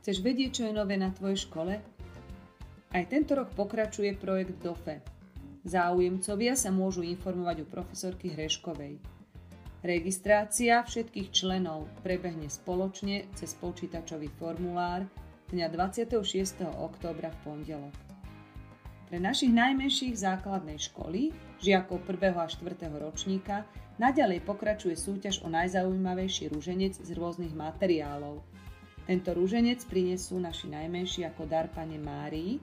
Chceš vedieť, čo je nové na tvojej škole? Aj tento rok pokračuje projekt DOFE. Záujemcovia sa môžu informovať u profesorky Hreškovej. Registrácia všetkých členov prebehne spoločne cez počítačový formulár dňa 26. októbra v pondelok. Pre našich najmenších základnej školy, žiakov 1. a 4. ročníka, naďalej pokračuje súťaž o najzaujímavejší rúženec z rôznych materiálov, tento rúženec prinesú naši najmenší ako dar Pane Márii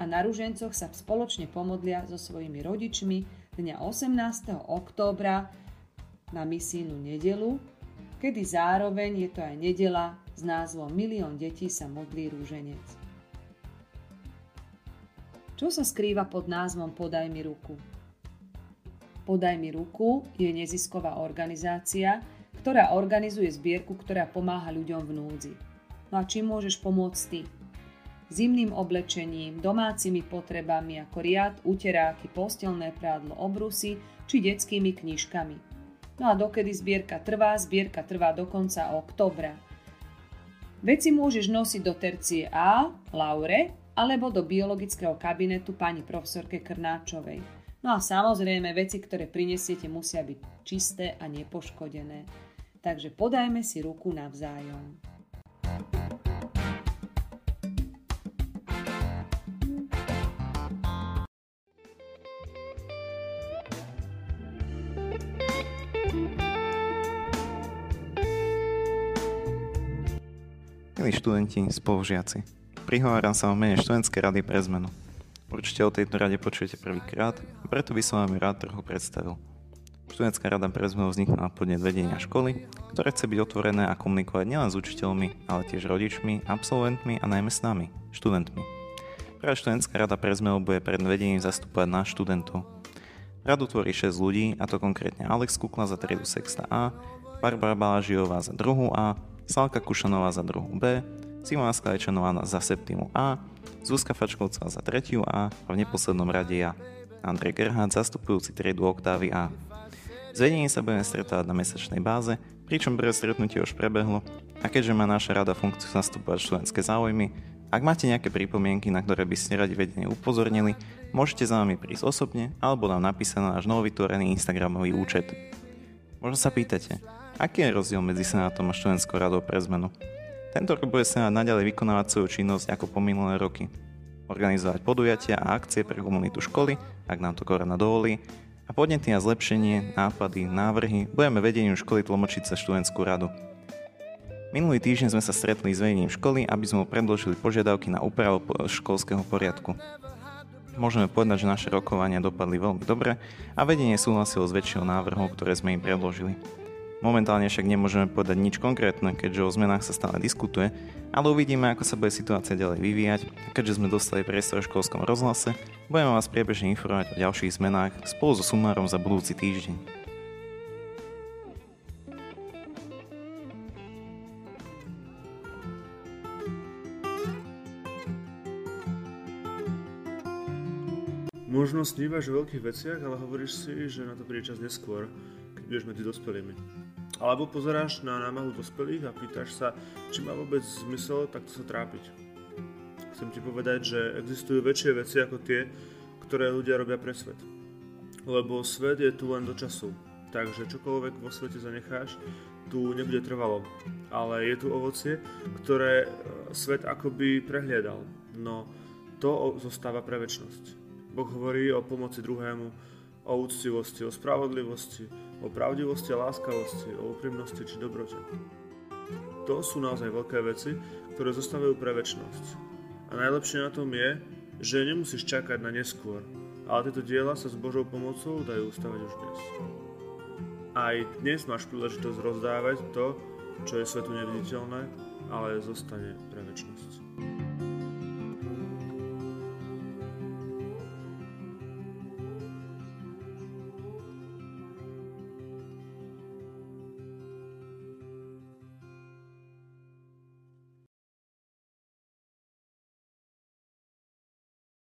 a na rúžencoch sa spoločne pomodlia so svojimi rodičmi dňa 18. októbra na misijnú nedelu, kedy zároveň je to aj nedela s názvom Milión detí sa modlí rúženec. Čo sa skrýva pod názvom Podaj mi ruku? Podaj mi ruku je nezisková organizácia, ktorá organizuje zbierku, ktorá pomáha ľuďom v núdzi. No a čím môžeš pomôcť ty? Zimným oblečením, domácimi potrebami ako riad, uteráky, postelné prádlo, obrusy či detskými knižkami. No a dokedy zbierka trvá? Zbierka trvá do konca oktobra. Veci môžeš nosiť do tercie A, Laure, alebo do biologického kabinetu pani profesorke Krnáčovej. No a samozrejme, veci, ktoré prinesiete, musia byť čisté a nepoškodené takže podajme si ruku navzájom. Milí študenti, spolužiaci, prihováram sa o mene študentskej rady pre zmenu. Určite o tejto rade počujete prvýkrát, preto by som vám rád trochu predstavil. Študentská rada pre zmenu vznikla na podnet vedenia školy, ktoré chce byť otvorené a komunikovať nielen s učiteľmi, ale tiež rodičmi, absolventmi a najmä s nami, študentmi. Práve študentská rada pre zmenu bude pred vedením zastupovať nás študentov. Radu tvorí 6 ľudí, a to konkrétne Alex Kukla za triedu Sexta A, Barbara Balažiová za druhú A, Salka Kušanová za druhú B, Simona Sklajčanová za septimu A, Zuzka Fačkovcová za tretiu A a v neposlednom rade ja, Andrej Gerhard zastupujúci triedu Oktávy A. S vedením sa budeme stretávať na mesačnej báze, pričom prvé stretnutie už prebehlo a keďže má naša rada funkciu zastupovať študentské záujmy, ak máte nejaké pripomienky, na ktoré by ste radi vedenie upozornili, môžete za nami prísť osobne alebo nám napísať na náš novovytvorený Instagramový účet. Možno sa pýtate, aký je rozdiel medzi Senátom a študentskou radou pre zmenu? Tento rok bude Senát naďalej vykonávať svoju činnosť ako po minulé roky. Organizovať podujatia a akcie pre komunitu školy, ak nám to korona dovolí, a podnety na zlepšenie, nápady, návrhy budeme vedeniu školy tlmočiť sa študentskú radu. Minulý týždeň sme sa stretli s vedením školy, aby sme mu predložili požiadavky na úpravu školského poriadku. Môžeme povedať, že naše rokovania dopadli veľmi dobre a vedenie súhlasilo s väčšou návrhov, ktoré sme im predložili. Momentálne však nemôžeme povedať nič konkrétne, keďže o zmenách sa stále diskutuje, ale uvidíme, ako sa bude situácia ďalej vyvíjať a keďže sme dostali priestor v školskom rozhlase, budeme vás priebežne informovať o ďalších zmenách spolu so sumárom za budúci týždeň. Možno snívaš o veľkých veciach, ale hovoríš si, že na to príde čas neskôr, keď budeš medzi dospelými. Alebo pozeráš na námahu dospelých a pýtaš sa, či má vôbec zmysel takto sa trápiť. Chcem ti povedať, že existujú väčšie veci ako tie, ktoré ľudia robia pre svet. Lebo svet je tu len do času, takže čokoľvek vo svete zanecháš, tu nebude trvalo. Ale je tu ovocie, ktoré e, svet akoby prehliadal, no to zostáva pre väčnosť. Boh hovorí o pomoci druhému, o úctivosti, o spravodlivosti, o pravdivosti a láskavosti, o úprimnosti či dobrote. To sú naozaj veľké veci, ktoré zostávajú pre väčnosť. A najlepšie na tom je, že nemusíš čakať na neskôr, ale tieto diela sa s Božou pomocou dajú ustavať už dnes. Aj dnes máš príležitosť rozdávať to, čo je svetu neviditeľné, ale zostane pre väčnosť.